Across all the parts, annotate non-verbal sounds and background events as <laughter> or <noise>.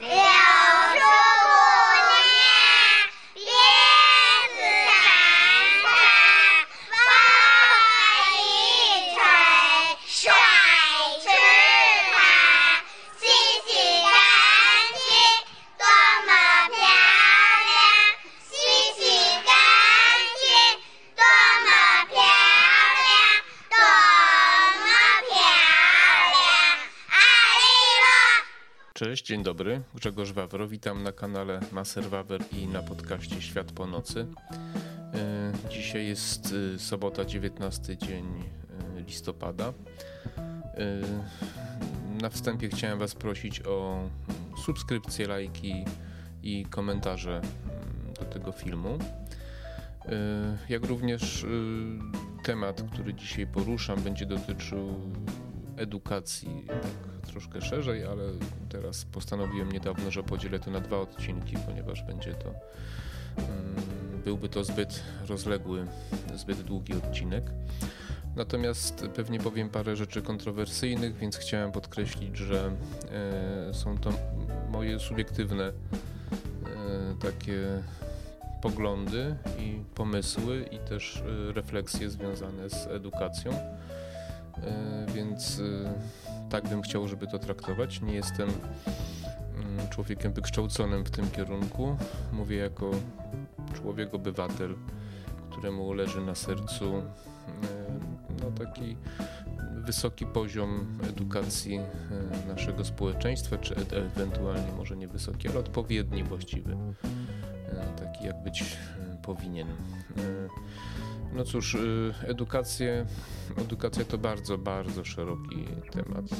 Cześć, dzień dobry. Grzegorz Wawro. Witam na kanale Maser Wawer i na podcaście Świat po nocy. E, dzisiaj jest e, sobota, 19 dzień e, listopada. Na wstępie chciałem Was prosić o subskrypcje, lajki i komentarze mm, do tego filmu. Jak również temat, który dzisiaj poruszam, będzie dotyczył edukacji tak troszkę szerzej, ale teraz postanowiłem niedawno, że podzielę to na dwa odcinki, ponieważ będzie to um, byłby to zbyt rozległy, zbyt długi odcinek. Natomiast pewnie powiem parę rzeczy kontrowersyjnych, więc chciałem podkreślić, że e, są to moje subiektywne e, takie poglądy i pomysły i też e, refleksje związane z edukacją. Więc tak bym chciał, żeby to traktować. Nie jestem mm, człowiekiem wykształconym w tym kierunku. Mówię jako człowiek, obywatel, któremu leży na sercu e, no, taki wysoki poziom edukacji naszego społeczeństwa, czy ewentualnie może nie wysoki, ale odpowiedni właściwy, taki jak być powinien. No cóż, y, edukację, edukacja to bardzo, bardzo szeroki temat, y,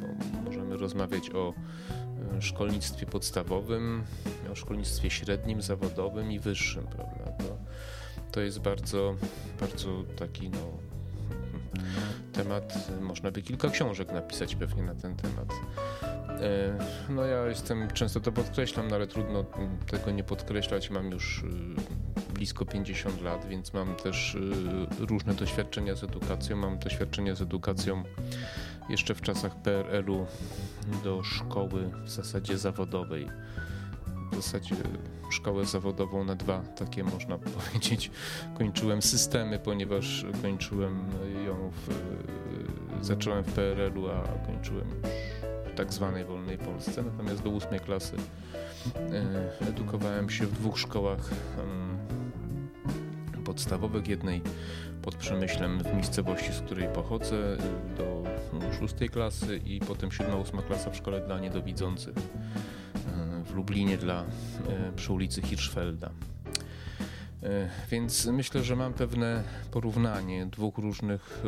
bo możemy rozmawiać o y, szkolnictwie podstawowym, o szkolnictwie średnim, zawodowym i wyższym, prawda? To, to jest bardzo, bardzo taki, no, temat, można by kilka książek napisać pewnie na ten temat. No ja jestem, często to podkreślam, no ale trudno tego nie podkreślać. Mam już blisko 50 lat, więc mam też y, różne doświadczenia z edukacją. Mam doświadczenia z edukacją jeszcze w czasach PRL-u do szkoły w zasadzie zawodowej. W zasadzie szkołę zawodową na dwa, takie można <laughs> powiedzieć. Kończyłem systemy, ponieważ kończyłem ją w, y, zacząłem w PRL-u, a kończyłem w tak zwanej wolnej Polsce. Natomiast do ósmej klasy y, edukowałem się w dwóch szkołach podstawowych, jednej pod Przemyślem w miejscowości, z której pochodzę, do szóstej klasy i potem siódma, ósma klasa w szkole dla niedowidzących e, w Lublinie dla, e, przy ulicy Hirschfelda. E, więc myślę, że mam pewne porównanie dwóch różnych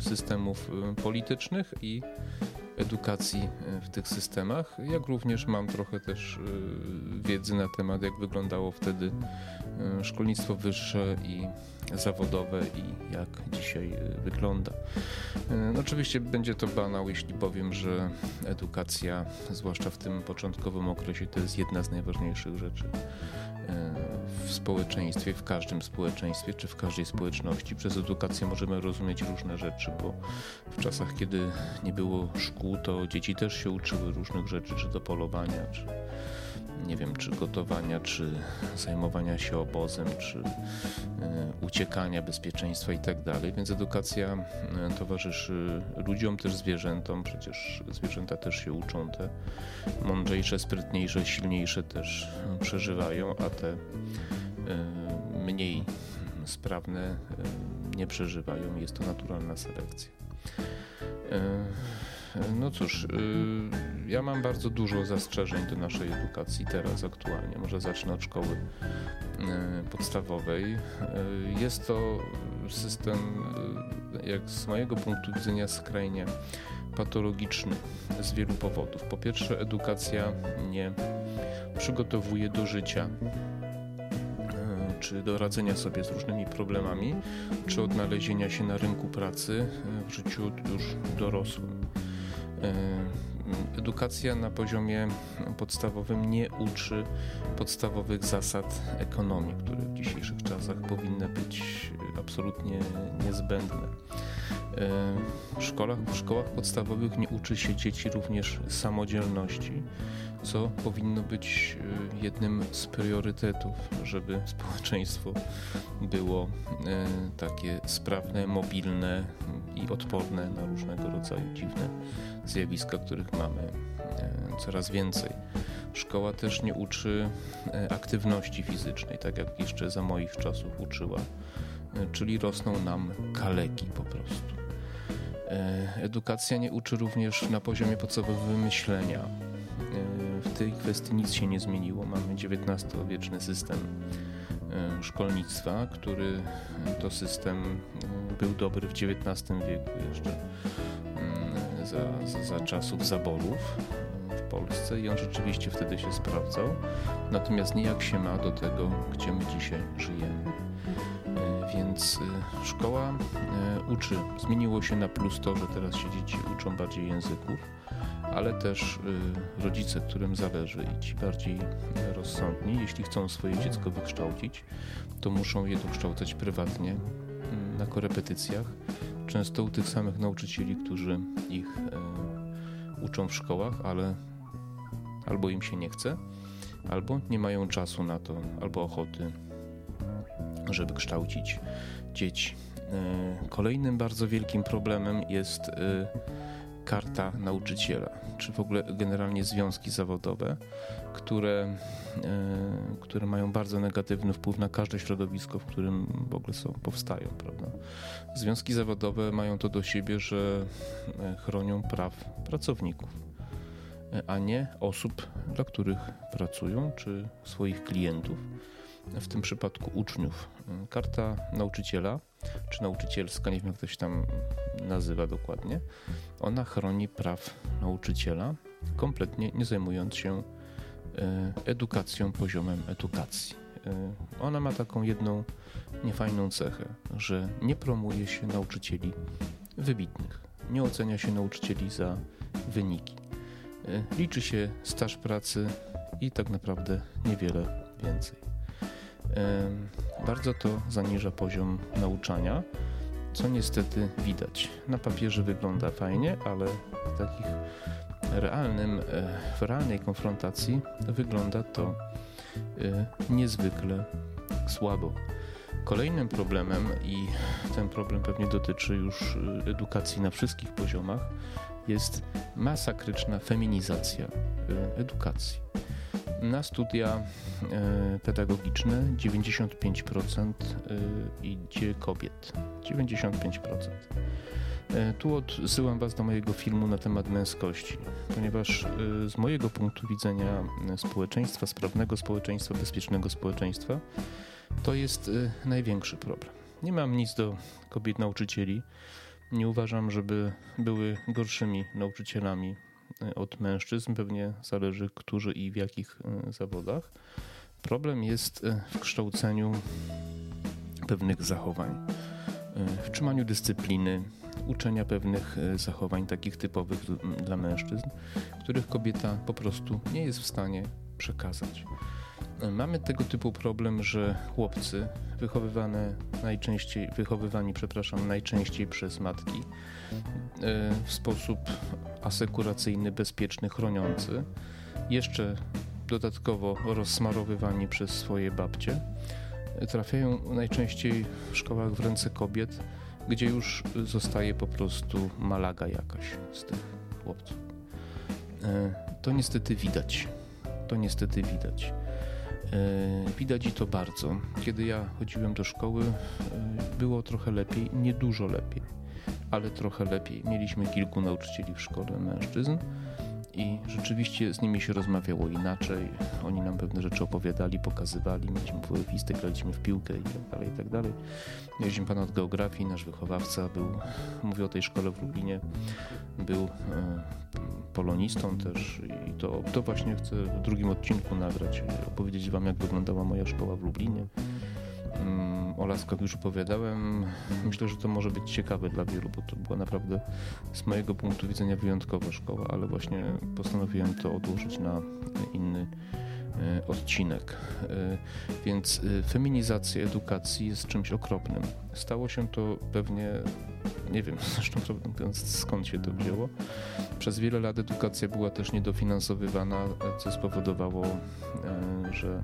systemów politycznych i edukacji w tych systemach, jak również mam trochę też wiedzy na temat, jak wyglądało wtedy szkolnictwo wyższe i zawodowe i jak dzisiaj e, wygląda. E, no oczywiście będzie to banał, jeśli powiem, że edukacja, zwłaszcza w tym początkowym okresie, to jest jedna z najważniejszych rzeczy w społeczeństwie, w każdym społeczeństwie czy w każdej społeczności. Przez edukację możemy rozumieć różne rzeczy, bo w czasach, kiedy nie było szkół, to dzieci też się uczyły różnych rzeczy, czy do polowania, czy nie wiem, czy gotowania, czy zajmowania się obozem, czy y, uciekania, bezpieczeństwa itd. Tak Więc edukacja y, towarzyszy ludziom, też zwierzętom. Przecież zwierzęta też się uczą, te mądrzejsze, sprytniejsze, silniejsze też przeżywają, a te y, mniej sprawne nie przeżywają. Jest to naturalna selekcja. No cóż, y, ja mam bardzo dużo zastrzeżeń do naszej edukacji teraz aktualnie. Może zacznę od szkoły y, podstawowej. Y, jest to system, jak z mojego punktu widzenia, skrajnie patologiczny z wielu powodów. Po pierwsze, edukacja nie przygotowuje do życia czy do radzenia sobie z różnymi problemami, czy odnalezienia się na rynku pracy w życiu już dorosłym. E, edukacja na poziomie podstawowym nie uczy podstawowych zasad ekonomii, które w dzisiejszych czasach powinny być absolutnie niezbędne. W szkołach, w szkołach podstawowych nie uczy się dzieci również samodzielności, co powinno być jednym z priorytetów, żeby społeczeństwo było takie sprawne, mobilne i odporne na różnego rodzaju dziwne zjawiska, których mamy coraz więcej. Szkoła też nie uczy e, aktywności fizycznej, tak jak jeszcze za moich czasów uczyła, e, czyli rosną nam kaleki po prostu. E, edukacja nie uczy również na poziomie podstawowym myślenia. W tej kwestii nic się nie zmieniło. Mamy XIX-wieczny system szkolnictwa, który to system był dobry w XIX wieku jeszcze mm, za, za, za czasów zaborów Polsce i on rzeczywiście wtedy się sprawdzał. Natomiast nie jak się ma do tego, gdzie my dzisiaj żyjemy. Więc e, szkoła e, uczy. Zmieniło się na plus to, że teraz się dzieci uczą bardziej języków, ale też rodzice, którym zależy i ci bardziej rozsądni, jeśli chcą swoje dziecko wykształcić, to muszą je dokształcać prywatnie mm, na korepetycjach, często u tych samych nauczycieli, którzy ich uczą w szkołach, ale albo im się nie chce, albo nie mają czasu na to, albo ochoty, żeby kształcić dzieci. E, kolejnym bardzo wielkim problemem jest e, karta nauczyciela, czy w ogóle generalnie związki zawodowe, które, e, które mają bardzo negatywny wpływ na każde środowisko, w którym w ogóle są, powstają. Prawda? Związki zawodowe mają to do siebie, że chronią praw pracowników a nie osób, dla których pracują, czy swoich klientów, w tym przypadku uczniów. Karta nauczyciela, czy nauczycielska, nie wiem jak to się tam nazywa dokładnie, ona chroni praw nauczyciela, kompletnie nie zajmując się e, edukacją, poziomem edukacji. E, ona ma taką jedną niefajną cechę, że nie promuje się nauczycieli wybitnych, nie ocenia się nauczycieli za wyniki. E, liczy się staż pracy i tak naprawdę niewiele więcej. E, bardzo to zaniża poziom nauczania, co niestety widać. Na papierze wygląda fajnie, ale w takich realnym, e, w realnej konfrontacji wygląda to niezwykle słabo. Kolejnym problemem, i ten problem pewnie dotyczy już edukacji na wszystkich poziomach, jest masakryczna feminizacja edukacji. Na studia y, pedagogiczne 95% y, idzie kobiet. 95%. Tu odsyłam Was do mojego filmu na temat męskości, ponieważ z mojego punktu widzenia społeczeństwa, sprawnego społeczeństwa, bezpiecznego społeczeństwa, to jest największy problem. Nie mam nic do kobiet nauczycieli. Nie uważam, żeby były gorszymi nauczycielami e, od mężczyzn. Pewnie zależy, którzy i w jakich e, zawodach. Problem jest e, w kształceniu pewnych zachowań, w trzymaniu dyscypliny, uczenia pewnych zachowań takich typowych dla mężczyzn, których kobieta po prostu nie jest w stanie przekazać. Mamy tego typu problem, że chłopcy wychowywane najczęściej, wychowywani, przepraszam, najczęściej przez matki e, w sposób asekuracyjny, bezpieczny, chroniący, jeszcze dodatkowo rozsmarowywani przez swoje babcie, trafiają najczęściej w szkołach w ręce kobiet, gdzie już zostaje po prostu malaga jakaś z tych chłopców. E, to niestety widać. To niestety widać. E, widać i to bardzo. Kiedy ja chodziłem do szkoły, e, było trochę lepiej, nie dużo lepiej, ale trochę lepiej. Mieliśmy kilku nauczycieli w szkole mężczyzn i rzeczywiście z nimi się rozmawiało inaczej. Oni nam pewne rzeczy opowiadali, pokazywali, mieliśmy WF-istę, graliśmy w piłkę i tak dalej, i tak dalej. Mieliśmy pana od geografii, nasz wychowawca był, mówię o tej szkole w Lublinie, był e, polonistą też i to, to właśnie chcę w drugim odcinku nagrać, opowiedzieć wam jak wyglądała moja szkoła w Lublinie. Mm, o Laskach już opowiadałem. Myślę, że to może być ciekawe dla wielu, bo to była naprawdę z mojego punktu widzenia wyjątkowa szkoła, ale właśnie postanowiłem to odłożyć na inny odcinek. Więc feminizacja edukacji jest czymś okropnym. Stało się to pewnie, nie wiem <laughs> zresztą skąd się to wzięło. Przez wiele lat edukacja była też niedofinansowywana, co spowodowało, że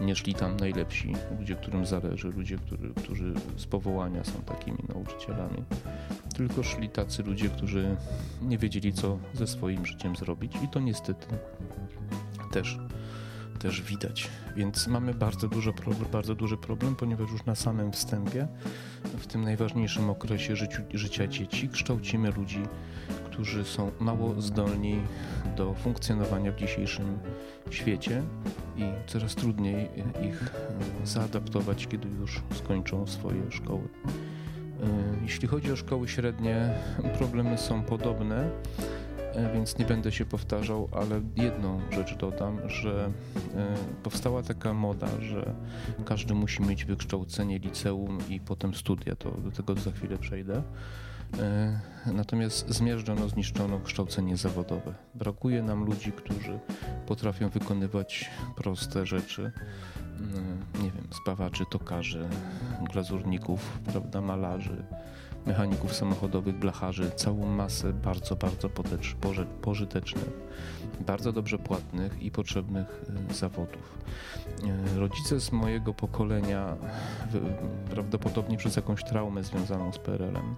nie szli tam najlepsi ludzie, którym zależy, ludzie, który, którzy z powołania są takimi nauczycielami, tylko szli tacy ludzie, którzy nie wiedzieli, co ze swoim życiem zrobić i to niestety też, też widać. Więc mamy bardzo, dużo bardzo duży problem, ponieważ już na samym wstępie, w tym najważniejszym okresie życiu, życia dzieci, kształcimy ludzi, którzy są mało zdolni do funkcjonowania w dzisiejszym świecie i coraz trudniej ich zaadaptować, kiedy już skończą swoje szkoły. E, jeśli chodzi o szkoły średnie, problemy są podobne, e, więc nie będę się powtarzał, ale jedną rzecz dodam, że e, powstała taka moda, że każdy musi mieć wykształcenie liceum i potem studia, to do tego za chwilę przejdę. E, natomiast zmierzczono, zniszczono kształcenie zawodowe. Brakuje nam ludzi, którzy potrafią wykonywać proste rzeczy. E, nie wiem, spawaczy, tokarzy, glazurników, prawda, malarzy, mechaników samochodowych, blacharzy, całą masę bardzo, bardzo pożytecznych, bardzo dobrze płatnych i potrzebnych e, zawodów. E, rodzice z mojego pokolenia, prawdopodobnie przez jakąś traumę związaną z PRL-em,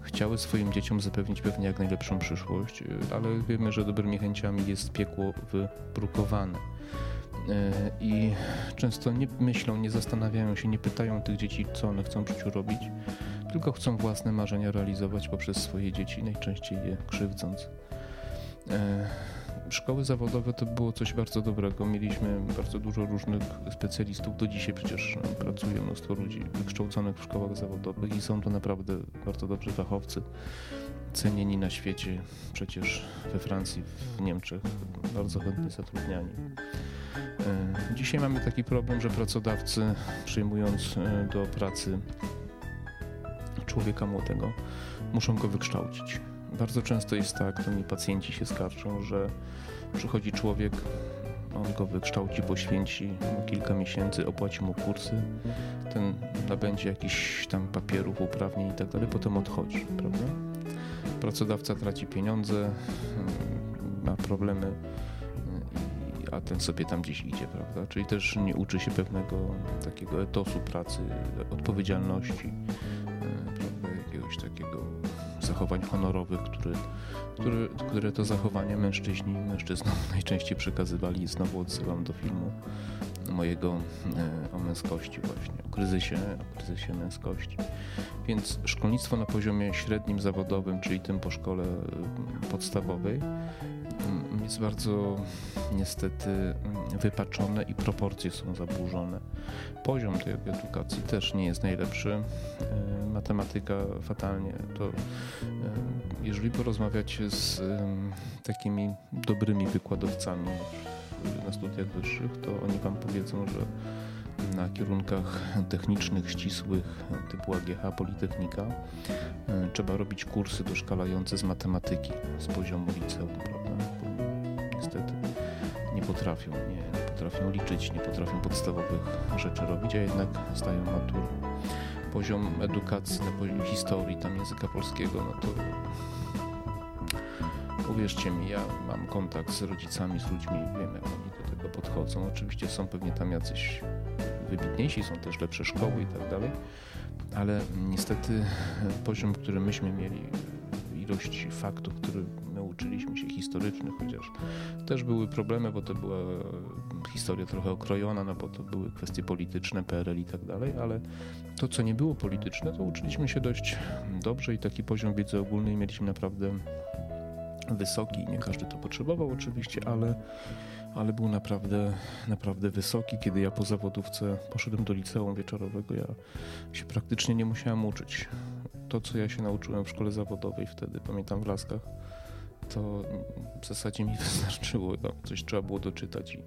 chciały swoim dzieciom zapewnić pewnie jak najlepszą przyszłość, e, ale wiemy, że dobrymi chęciami jest piekło wybrukowane. I często nie myślą, nie zastanawiają się, nie pytają tych dzieci, co one chcą w życiu robić, tylko chcą własne marzenia realizować poprzez swoje dzieci, najczęściej je krzywdząc. E, szkoły zawodowe to było coś bardzo dobrego. Mieliśmy bardzo dużo różnych specjalistów. Do dzisiaj przecież pracuje mnóstwo ludzi wykształconych w szkołach zawodowych i są to naprawdę bardzo dobrzy fachowcy, cenieni na świecie, przecież we Francji, w Niemczech, bardzo chętnie zatrudniani. E, dzisiaj mamy taki problem, że pracodawcy przyjmując e, do pracy człowieka młodego, muszą go wykształcić. Bardzo często jest tak, to mi pacjenci się skarżą, że przychodzi człowiek, on go wykształci, poświęci mu kilka miesięcy, opłaci mu kursy, ten nabędzie jakichś tam papierów, uprawnień i tak dalej, potem odchodzi, prawda? Pracodawca traci pieniądze, mm, ma problemy, a ten sobie tam gdzieś idzie, prawda? Czyli też nie uczy się pewnego takiego etosu pracy, odpowiedzialności, jakiegoś takiego zachowań honorowych, który, który, które to zachowania mężczyźni mężczyznom <laughs> najczęściej przekazywali. Znowu odsyłam do filmu mojego e, o męskości właśnie, o kryzysie, o kryzysie męskości. Więc szkolnictwo na poziomie średnim zawodowym, czyli tym po szkole podstawowej, jest bardzo niestety wypaczone i proporcje są zaburzone. Poziom tej edukacji też nie jest najlepszy. Matematyka fatalnie. To jeżeli porozmawiacie z takimi dobrymi wykładowcami na studiach wyższych, to oni wam powiedzą, że na kierunkach technicznych, ścisłych typu AGH, Politechnika trzeba robić kursy doszkalające z matematyki z poziomu liceum, prawda? niestety nie potrafią, nie, nie potrafią liczyć, nie potrafią podstawowych rzeczy robić, a jednak zdają matur. Poziom edukacji na poziomie historii, tam języka polskiego, no to uwierzcie mi, ja mam kontakt z rodzicami, z ludźmi, wiem jak oni do tego podchodzą. Oczywiście są pewnie tam jacyś wybitniejsi, są też lepsze szkoły i tak dalej, ale niestety poziom, który myśmy mieli, ilość faktów, które uczyliśmy się historycznych, chociaż też były problemy, bo to była historia trochę okrojona, no bo to były kwestie polityczne, PRL i tak dalej, ale to, co nie było polityczne, to uczyliśmy się dość dobrze i taki poziom wiedzy ogólnej mieliśmy naprawdę wysoki. Nie każdy to potrzebował oczywiście, ale, ale był naprawdę, naprawdę wysoki. Kiedy ja po zawodówce poszedłem do liceum wieczorowego, ja się praktycznie nie musiałem uczyć. To, co ja się nauczyłem w szkole zawodowej wtedy, pamiętam w Laskach, to w zasadzie mi <laughs> wystarczyło. No, coś trzeba było doczytać i,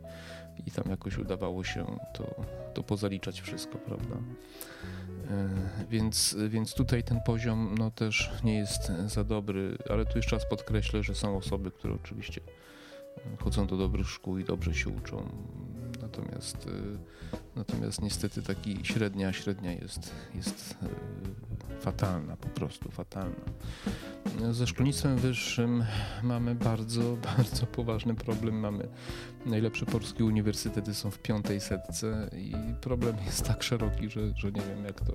i tam jakoś udawało się to, to pozaliczać wszystko, prawda? E, więc, więc tutaj ten poziom no, też nie jest za dobry, ale tu jeszcze raz podkreślę, że są osoby, które oczywiście chodzą do dobrych szkół i dobrze się uczą. natomiast, natomiast niestety taki średnia, średnia jest, jest fatalna, po prostu fatalna. Ze szkolnictwem wyższym mamy bardzo, <laughs> bardzo poważny problem. Mamy najlepsze polskie uniwersytety są w piątej setce i problem jest tak szeroki, że, że nie wiem jak to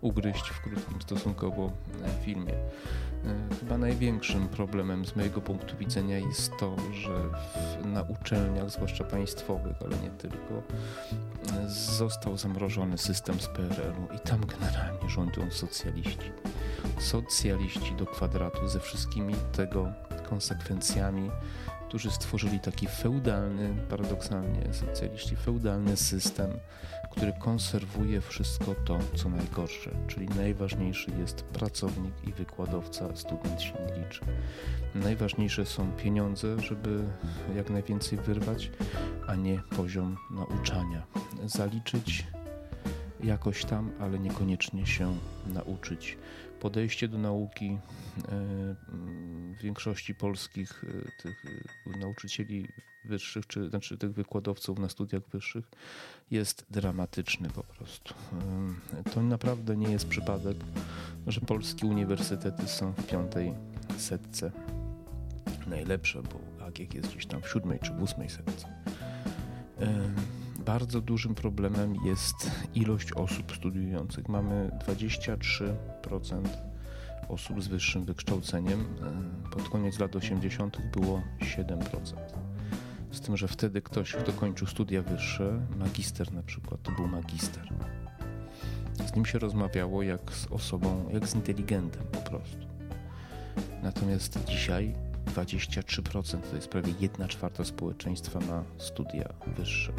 ugryźć w krótkim stosunkowo e, filmie. E, chyba największym problemem z mojego punktu widzenia jest to, że w, na uczelniach, zwłaszcza państwowych, ale nie tylko, e, został zamrożony system z PRL-u i tam generalnie rządzą socjaliści. Socjaliści do kwadratu ze wszystkimi tego konsekwencjami, którzy stworzyli taki feudalny, paradoksalnie socjaliści, feudalny system, który konserwuje wszystko to, co najgorsze, czyli najważniejszy jest pracownik i wykładowca, student się nie liczy. Najważniejsze są pieniądze, żeby jak najwięcej wyrwać, a nie poziom nauczania. Zaliczyć jakoś tam, ale niekoniecznie się nauczyć. Podejście do nauki e, w większości polskich e, tych e, nauczycieli wyższych, czy znaczy tych wykładowców na studiach wyższych jest dramatyczny po prostu. To naprawdę nie jest przypadek, że polskie uniwersytety są w piątej setce. Najlepsze, bo AGIEG jest gdzieś tam w siódmej czy w ósmej setce bardzo dużym problemem jest ilość osób studiujących. Mamy 23% osób z wyższym wykształceniem. E, pod koniec lat 80. było 7%. Z tym, że wtedy ktoś, kto kończył studia wyższe, magister na przykład, to był magister. Z nim się rozmawiało jak z osobą, jak z inteligentem po prostu. Natomiast dzisiaj 23%, to jest prawie 1 czwarta społeczeństwa ma studia wyższe.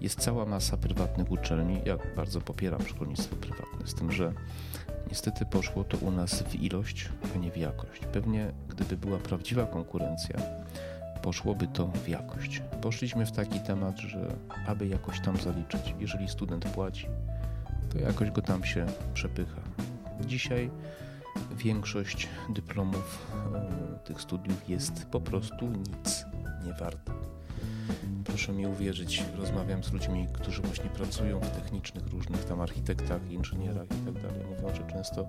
Jest cała masa prywatnych uczelni. Ja bardzo popieram szkolnictwo prywatne, z tym, że niestety poszło to u nas w ilość, a nie w jakość. Pewnie gdyby była prawdziwa konkurencja, poszłoby to w jakość. Poszliśmy w taki temat, że aby jakoś tam zaliczyć, jeżeli student płaci, to jakoś go tam się przepycha. Dzisiaj większość dyplomów e, tych studiów jest po prostu nic nie warta. Proszę mi uwierzyć, rozmawiam z ludźmi, którzy właśnie pracują w technicznych różnych tam architektach, inżynierach i tak. Mówią, że często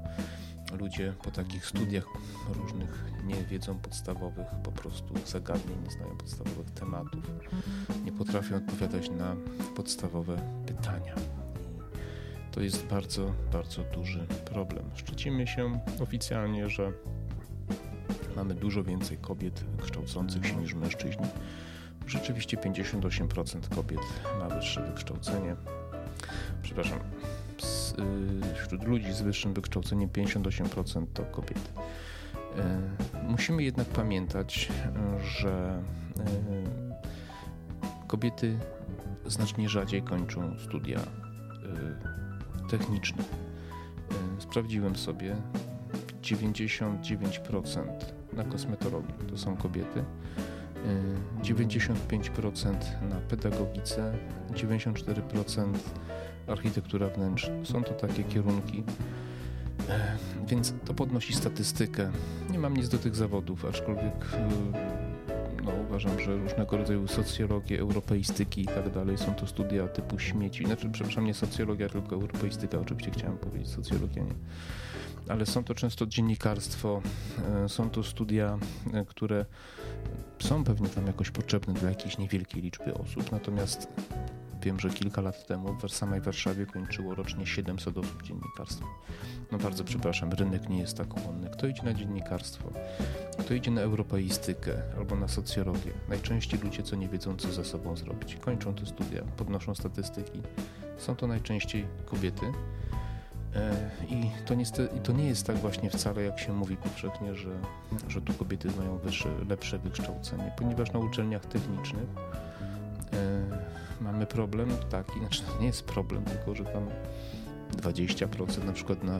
ludzie po takich studiach różnych nie wiedzą podstawowych po prostu zagadnień, nie znają podstawowych tematów, nie potrafią odpowiadać na podstawowe pytania. To jest bardzo, bardzo duży problem. Szczycimy się oficjalnie, że mamy dużo więcej kobiet kształcących się niż mężczyźni Rzeczywiście 58% kobiet ma wyższe wykształcenie. Przepraszam, y, wśród ludzi z wyższym wykształceniem 58% to kobiety. Y, musimy jednak pamiętać, że y, kobiety znacznie rzadziej kończą studia techniczne. Sprawdziłem sobie 99% na kosmetologii to są kobiety, 95% na pedagogice, 94% architektura wnętrz. Są to takie kierunki, e, więc to podnosi statystykę. Nie mam nic do tych zawodów, aczkolwiek e, no, uważam, że różnego rodzaju socjologie, europeistyki i tak dalej są to studia typu śmieci. Znaczy, przepraszam, nie socjologia, tylko europeistyka. Oczywiście chciałem powiedzieć socjologia, nie. Ale są to często dziennikarstwo, e, są to studia, które są pewnie tam jakoś potrzebne dla jakiejś niewielkiej liczby osób, natomiast wiem, że kilka lat temu w samej Warszawie kończyło rocznie 700 osób dziennikarstwo. No bardzo przepraszam, rynek nie jest tak chłonny. Kto idzie na dziennikarstwo? Kto idzie na europeistykę albo na socjologię? Najczęściej ludzie, co nie wiedzą, co ze sobą zrobić. Kończą te studia, podnoszą statystyki. Są to najczęściej kobiety, E, I to, niestety, to nie jest tak właśnie wcale, jak się mówi powszechnie, że, że tu kobiety mają wyższe, lepsze wykształcenie, ponieważ na uczelniach technicznych e, mamy problem taki, znaczy nie jest problem, tylko że tam 20% na przykład na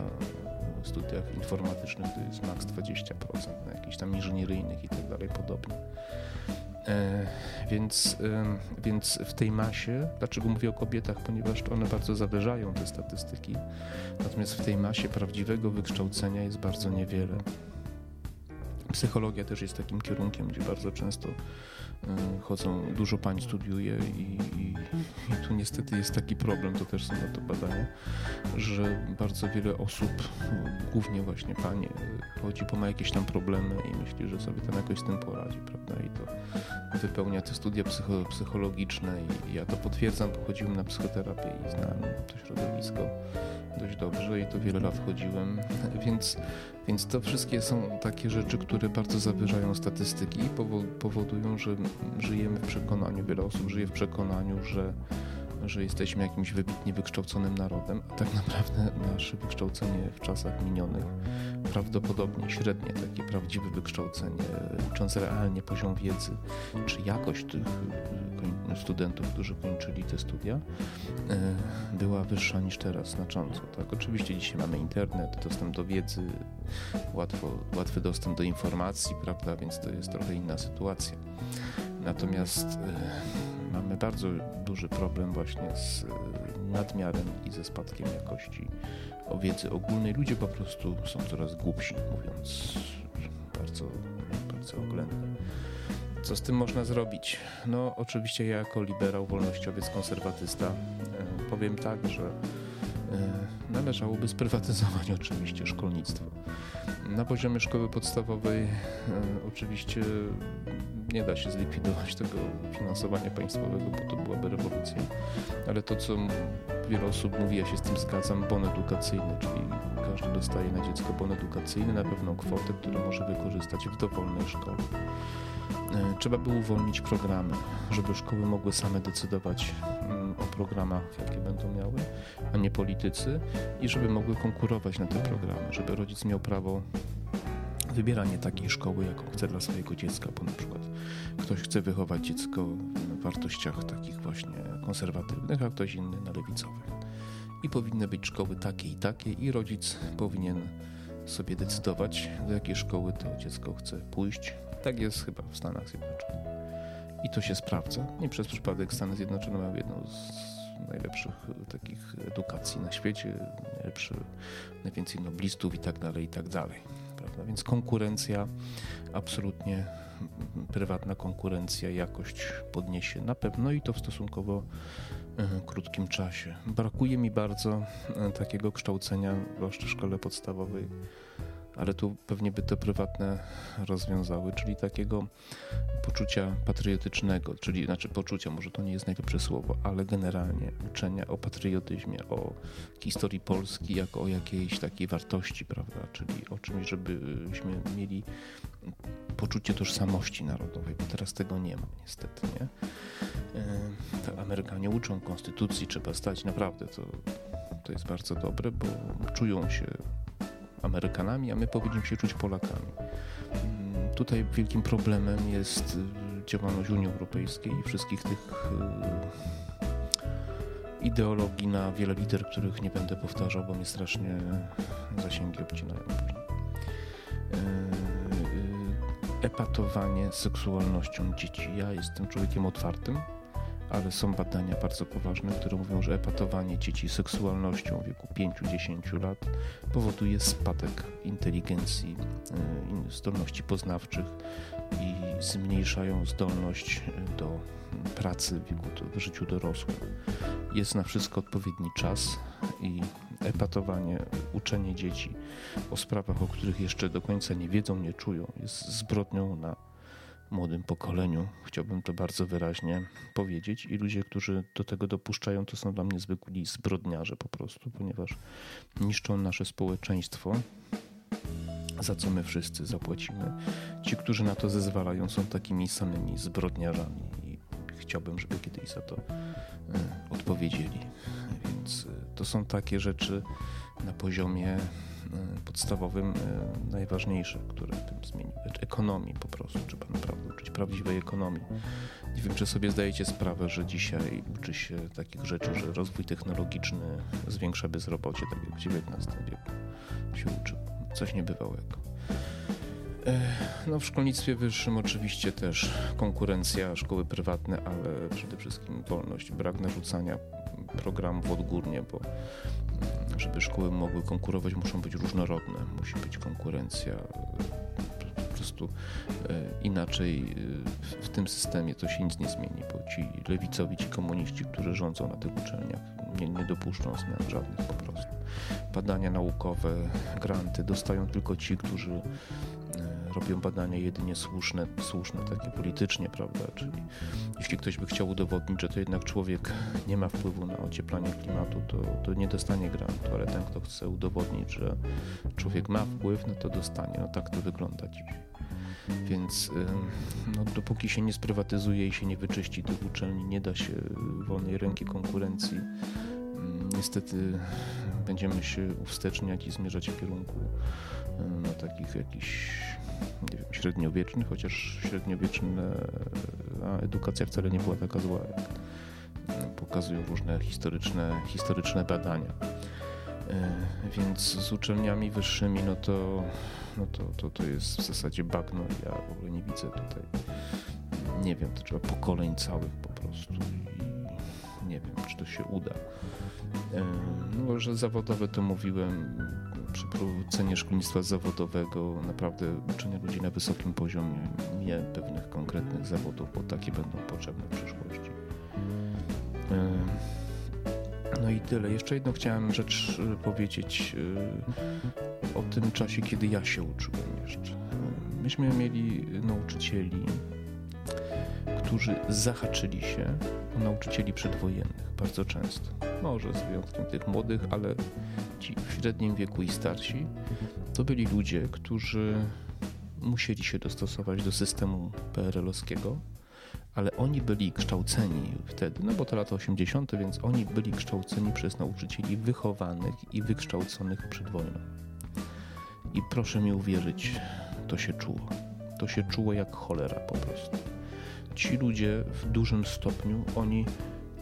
studiach informatycznych to jest maks 20%, na jakichś tam inżynieryjnych i tak dalej podobnie. E, więc, więc w tej masie, dlaczego mówię o kobietach, ponieważ one bardzo zawyżają te statystyki, natomiast w tej masie prawdziwego wykształcenia jest bardzo niewiele. Psychologia też jest takim kierunkiem, gdzie bardzo często chodzą, dużo pań studiuje i, i i tu niestety jest taki problem, to też są na to badania, że bardzo wiele osób, głównie właśnie panie, chodzi, bo ma jakieś tam problemy i myśli, że sobie tam jakoś z tym poradzi, prawda? I to wypełnia te studia psycho psychologiczne i ja to potwierdzam, pochodziłem na psychoterapię i znałem to środowisko dość dobrze i to wiele lat chodziłem, <laughs> więc, więc to wszystkie są takie rzeczy, które bardzo zawyżają statystyki i powodują, że żyjemy w przekonaniu, wiele osób żyje w przekonaniu, że że jesteśmy jakimś wybitnie wykształconym narodem, a tak naprawdę nasze wykształcenie w czasach minionych prawdopodobnie średnie, takie prawdziwe wykształcenie, licząc realnie poziom wiedzy, czy jakość tych e, studentów, którzy kończyli te studia, e, była wyższa niż teraz znacząco. Tak? Oczywiście dzisiaj mamy internet, dostęp do wiedzy, łatwo, łatwy dostęp do informacji, prawda, więc to jest trochę inna sytuacja. Natomiast e, mamy bardzo duży problem właśnie z nadmiarem i ze spadkiem jakości o wiedzy ogólnej. Ludzie po prostu są coraz głupsi, mówiąc bardzo, bardzo oględnie. Co z tym można zrobić? No, oczywiście ja jako liberał, wolnościowiec, konserwatysta e, powiem tak, że e, należałoby sprywatyzować <laughs> oczywiście szkolnictwo. Na poziomie szkoły podstawowej e, oczywiście nie da się zlikwidować tego finansowania państwowego, bo to byłaby rewolucja. Ale to, co wiele osób mówi, ja się z tym zgadzam, bon edukacyjny, czyli każdy dostaje na dziecko bon edukacyjny na pewną kwotę, którą może wykorzystać w dowolnej szkole. E, trzeba by uwolnić programy, żeby szkoły mogły same decydować mm, o programach, jakie będą miały, a nie politycy, i żeby mogły konkurować na te programy, żeby rodzic miał prawo wybieranie takiej szkoły, jaką chce dla swojego dziecka, bo na przykład ktoś chce wychować dziecko w wartościach takich właśnie konserwatywnych, a ktoś inny na lewicowych. I powinny być szkoły takie i takie i rodzic powinien sobie decydować, do jakiej szkoły to dziecko chce pójść. Tak jest chyba w Stanach Zjednoczonych. I to się sprawdza. Nie przez przypadek Stany Zjednoczone mają jedną z najlepszych takich edukacji na świecie, najlepszy, najwięcej noblistów i tak dalej, i tak dalej prawda? Więc konkurencja, absolutnie prywatna konkurencja jakość podniesie na pewno i to w stosunkowo e, krótkim czasie. Brakuje mi bardzo e, takiego kształcenia, zwłaszcza w szkole podstawowej, ale tu pewnie by to prywatne rozwiązały, czyli takiego poczucia patriotycznego, czyli znaczy poczucia, może to nie jest najlepsze słowo, ale generalnie uczenia o patriotyzmie, o historii Polski jako o jakiejś takiej wartości, prawda, czyli o czymś, żebyśmy mieli poczucie tożsamości narodowej, bo teraz tego nie ma niestety, nie? Amerykanie uczą konstytucji, trzeba stać, naprawdę to, to jest bardzo dobre, bo czują się Amerykanami, a my powinniśmy się czuć Polakami. Mm, tutaj wielkim problemem jest y, działalność Unii Europejskiej i wszystkich tych y, ideologii na wiele liter, których nie będę powtarzał, bo mnie strasznie zasięgi obcinają później. Y, epatowanie seksualnością dzieci. Ja jestem człowiekiem otwartym, ale są badania bardzo poważne, które mówią, że epatowanie dzieci seksualnością w wieku 5-10 lat powoduje spadek inteligencji, e, zdolności poznawczych i zmniejszają zdolność e, do pracy w, wieku, w życiu dorosłym. Jest na wszystko odpowiedni czas i epatowanie, uczenie dzieci o sprawach, o których jeszcze do końca nie wiedzą, nie czują, jest zbrodnią na młodym pokoleniu. Chciałbym to bardzo wyraźnie powiedzieć i ludzie, którzy do tego dopuszczają, to są dla mnie zwykli zbrodniarze po prostu, ponieważ niszczą nasze społeczeństwo, za co my wszyscy zapłacimy. Ci, którzy na to zezwalają, są takimi samymi zbrodniarzami chciałbym, żeby kiedyś za to e, odpowiedzieli. Więc e, to są takie rzeczy na poziomie E, podstawowym najważniejsze, które tym zmieniły. Ekonomii po prostu. Trzeba naprawdę uczyć prawdziwej ekonomii. Nie wiem, czy sobie zdajecie sprawę, że dzisiaj uczy się takich rzeczy, że rozwój technologiczny zwiększa bezrobocie, tak jak w XIX wieku się uczył. Coś niebywałego. E, no, w szkolnictwie wyższym oczywiście też konkurencja, szkoły prywatne, ale przede wszystkim wolność, brak narzucania programów odgórnie, bo żeby szkoły mogły konkurować, muszą być różnorodne, musi być konkurencja prostu inaczej w tym systemie to się nic nie zmieni, bo ci lewicowi, ci komuniści, którzy rządzą na tych uczelniach, nie, nie dopuszczą zmian żadnych po prostu. Badania naukowe, granty dostają tylko ci, którzy robią badania jedynie słuszne, słuszne takie politycznie, prawda? Czyli jeśli ktoś by chciał udowodnić, że to jednak człowiek nie ma wpływu na ocieplanie klimatu, to, to nie dostanie grantu, ale ten, kto chce udowodnić, że człowiek ma wpływ, no to dostanie. No tak to wygląda dzisiaj. Więc no, dopóki się nie sprywatyzuje i się nie wyczyści tych uczelni, nie da się wolnej ręki konkurencji. Niestety będziemy się uwsteczniać i zmierzać w kierunku no, takich jakichś wiem, średniowieczny, chociaż średniowieczna edukacja wcale nie była taka zła, jak pokazują różne historyczne, historyczne badania. E, więc z uczelniami wyższymi, no to, no to, to, to jest w zasadzie bagno. Ja w ogóle nie widzę tutaj, nie wiem, to trzeba pokoleń całych po prostu i nie wiem, czy to się uda. No, że zawodowe to mówiłem, przy prowadzeniu szkolnictwa zawodowego naprawdę uczenia ludzi na wysokim poziomie, nie pewnych konkretnych zawodów, bo takie będą potrzebne w przyszłości. No i tyle. Jeszcze jedną chciałem rzecz e, powiedzieć e, o tym czasie, kiedy ja się uczyłem jeszcze. Myśmy mieli nauczycieli, którzy zahaczyli się o nauczycieli przedwojennych bardzo często. Może z wyjątkiem tych młodych, ale ci w średnim wieku i starsi to byli ludzie, którzy musieli się dostosować do systemu PRL-owskiego, ale oni byli kształceni wtedy, no bo to lata 80., więc oni byli kształceni przez nauczycieli wychowanych i wykształconych przed wojną. I proszę mi uwierzyć, to się czuło. To się czuło jak cholera po prostu ci ludzie w dużym stopniu oni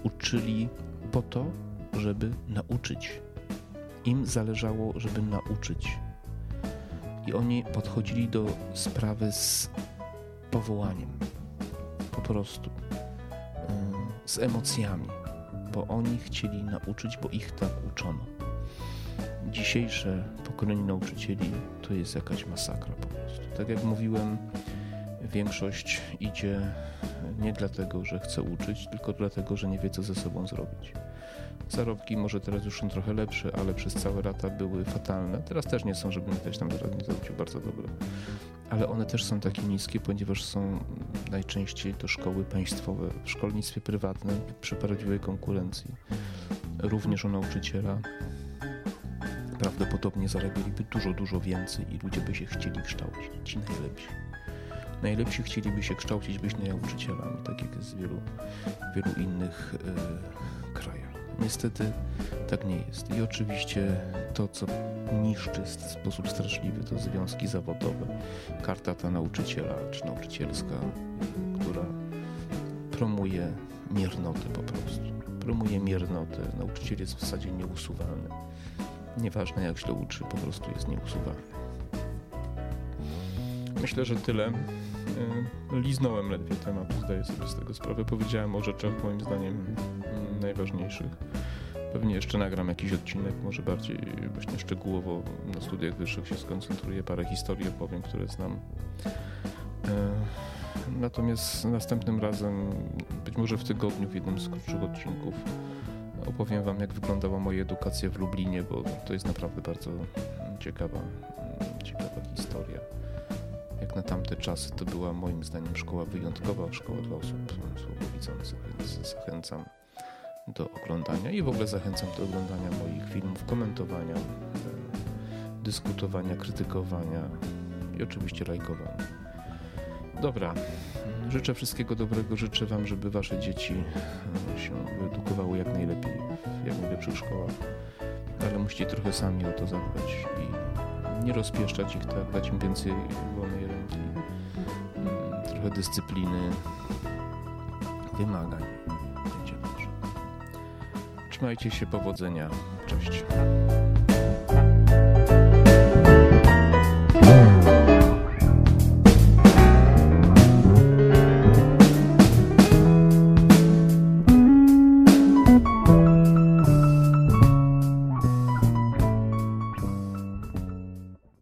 uczyli po to, żeby nauczyć. Im zależało, żeby nauczyć. I oni podchodzili do sprawy z powołaniem. Po prostu. Z emocjami. Bo oni chcieli nauczyć, bo ich tak uczono. Dzisiejsze pokolenie nauczycieli to jest jakaś masakra po prostu. Tak jak mówiłem, większość idzie nie dlatego, że chce uczyć, tylko dlatego, że nie wie, co ze sobą zrobić. Zarobki może teraz już są trochę lepsze, ale przez całe lata były fatalne. Teraz też nie są, żeby ktoś tam nie zrobił bardzo dobre. Ale one też są takie niskie, ponieważ są najczęściej to szkoły państwowe. W szkolnictwie prywatnym przy prawdziwej konkurencji również u nauczyciela prawdopodobnie zarabialiby dużo, dużo więcej i ludzie by się chcieli kształcić, ci najlepsi najlepsi chcieliby się kształcić, być nauczycielami, tak jak jest w wielu, wielu innych y, krajach. Niestety tak nie jest. I oczywiście to, co niszczy w sposób straszliwy, to związki zawodowe. Karta ta nauczyciela czy nauczycielska, która promuje miernotę po prostu. Promuje miernotę. Nauczyciel jest w zasadzie nieusuwalny. Nieważne jak źle uczy, po prostu jest nieusuwalny. Myślę, że tyle. Y, liznąłem ledwie temat, zdaję sobie z tego sprawę. Powiedziałem o rzeczach moim zdaniem mm, najważniejszych. Pewnie jeszcze nagram jakiś odcinek, może bardziej właśnie szczegółowo na studiach wyższych się skoncentruję, parę historii opowiem, które znam. Y, natomiast następnym razem, być może w tygodniu, w jednym z krótszych odcinków, opowiem Wam, jak wyglądała moja edukacja w Lublinie, bo to jest naprawdę bardzo ciekawa, ciekawa historia jak na tamte czasy to była moim zdaniem szkoła wyjątkowa, szkoła dla osób słabowidzących, więc zachęcam do oglądania i w ogóle zachęcam do oglądania moich filmów, komentowania, e, dyskutowania, krytykowania i oczywiście lajkowania. Dobra, życzę wszystkiego dobrego, życzę Wam, żeby Wasze dzieci e, się wyedukowały jak najlepiej w jak najlepszych szkołach, ale musicie trochę sami o to zadbać i nie rozpieszczać ich tak, dać im więcej wolnej trochę dyscypliny, wymagań. Będzie dobrze. Trzymajcie się, powodzenia. Cześć.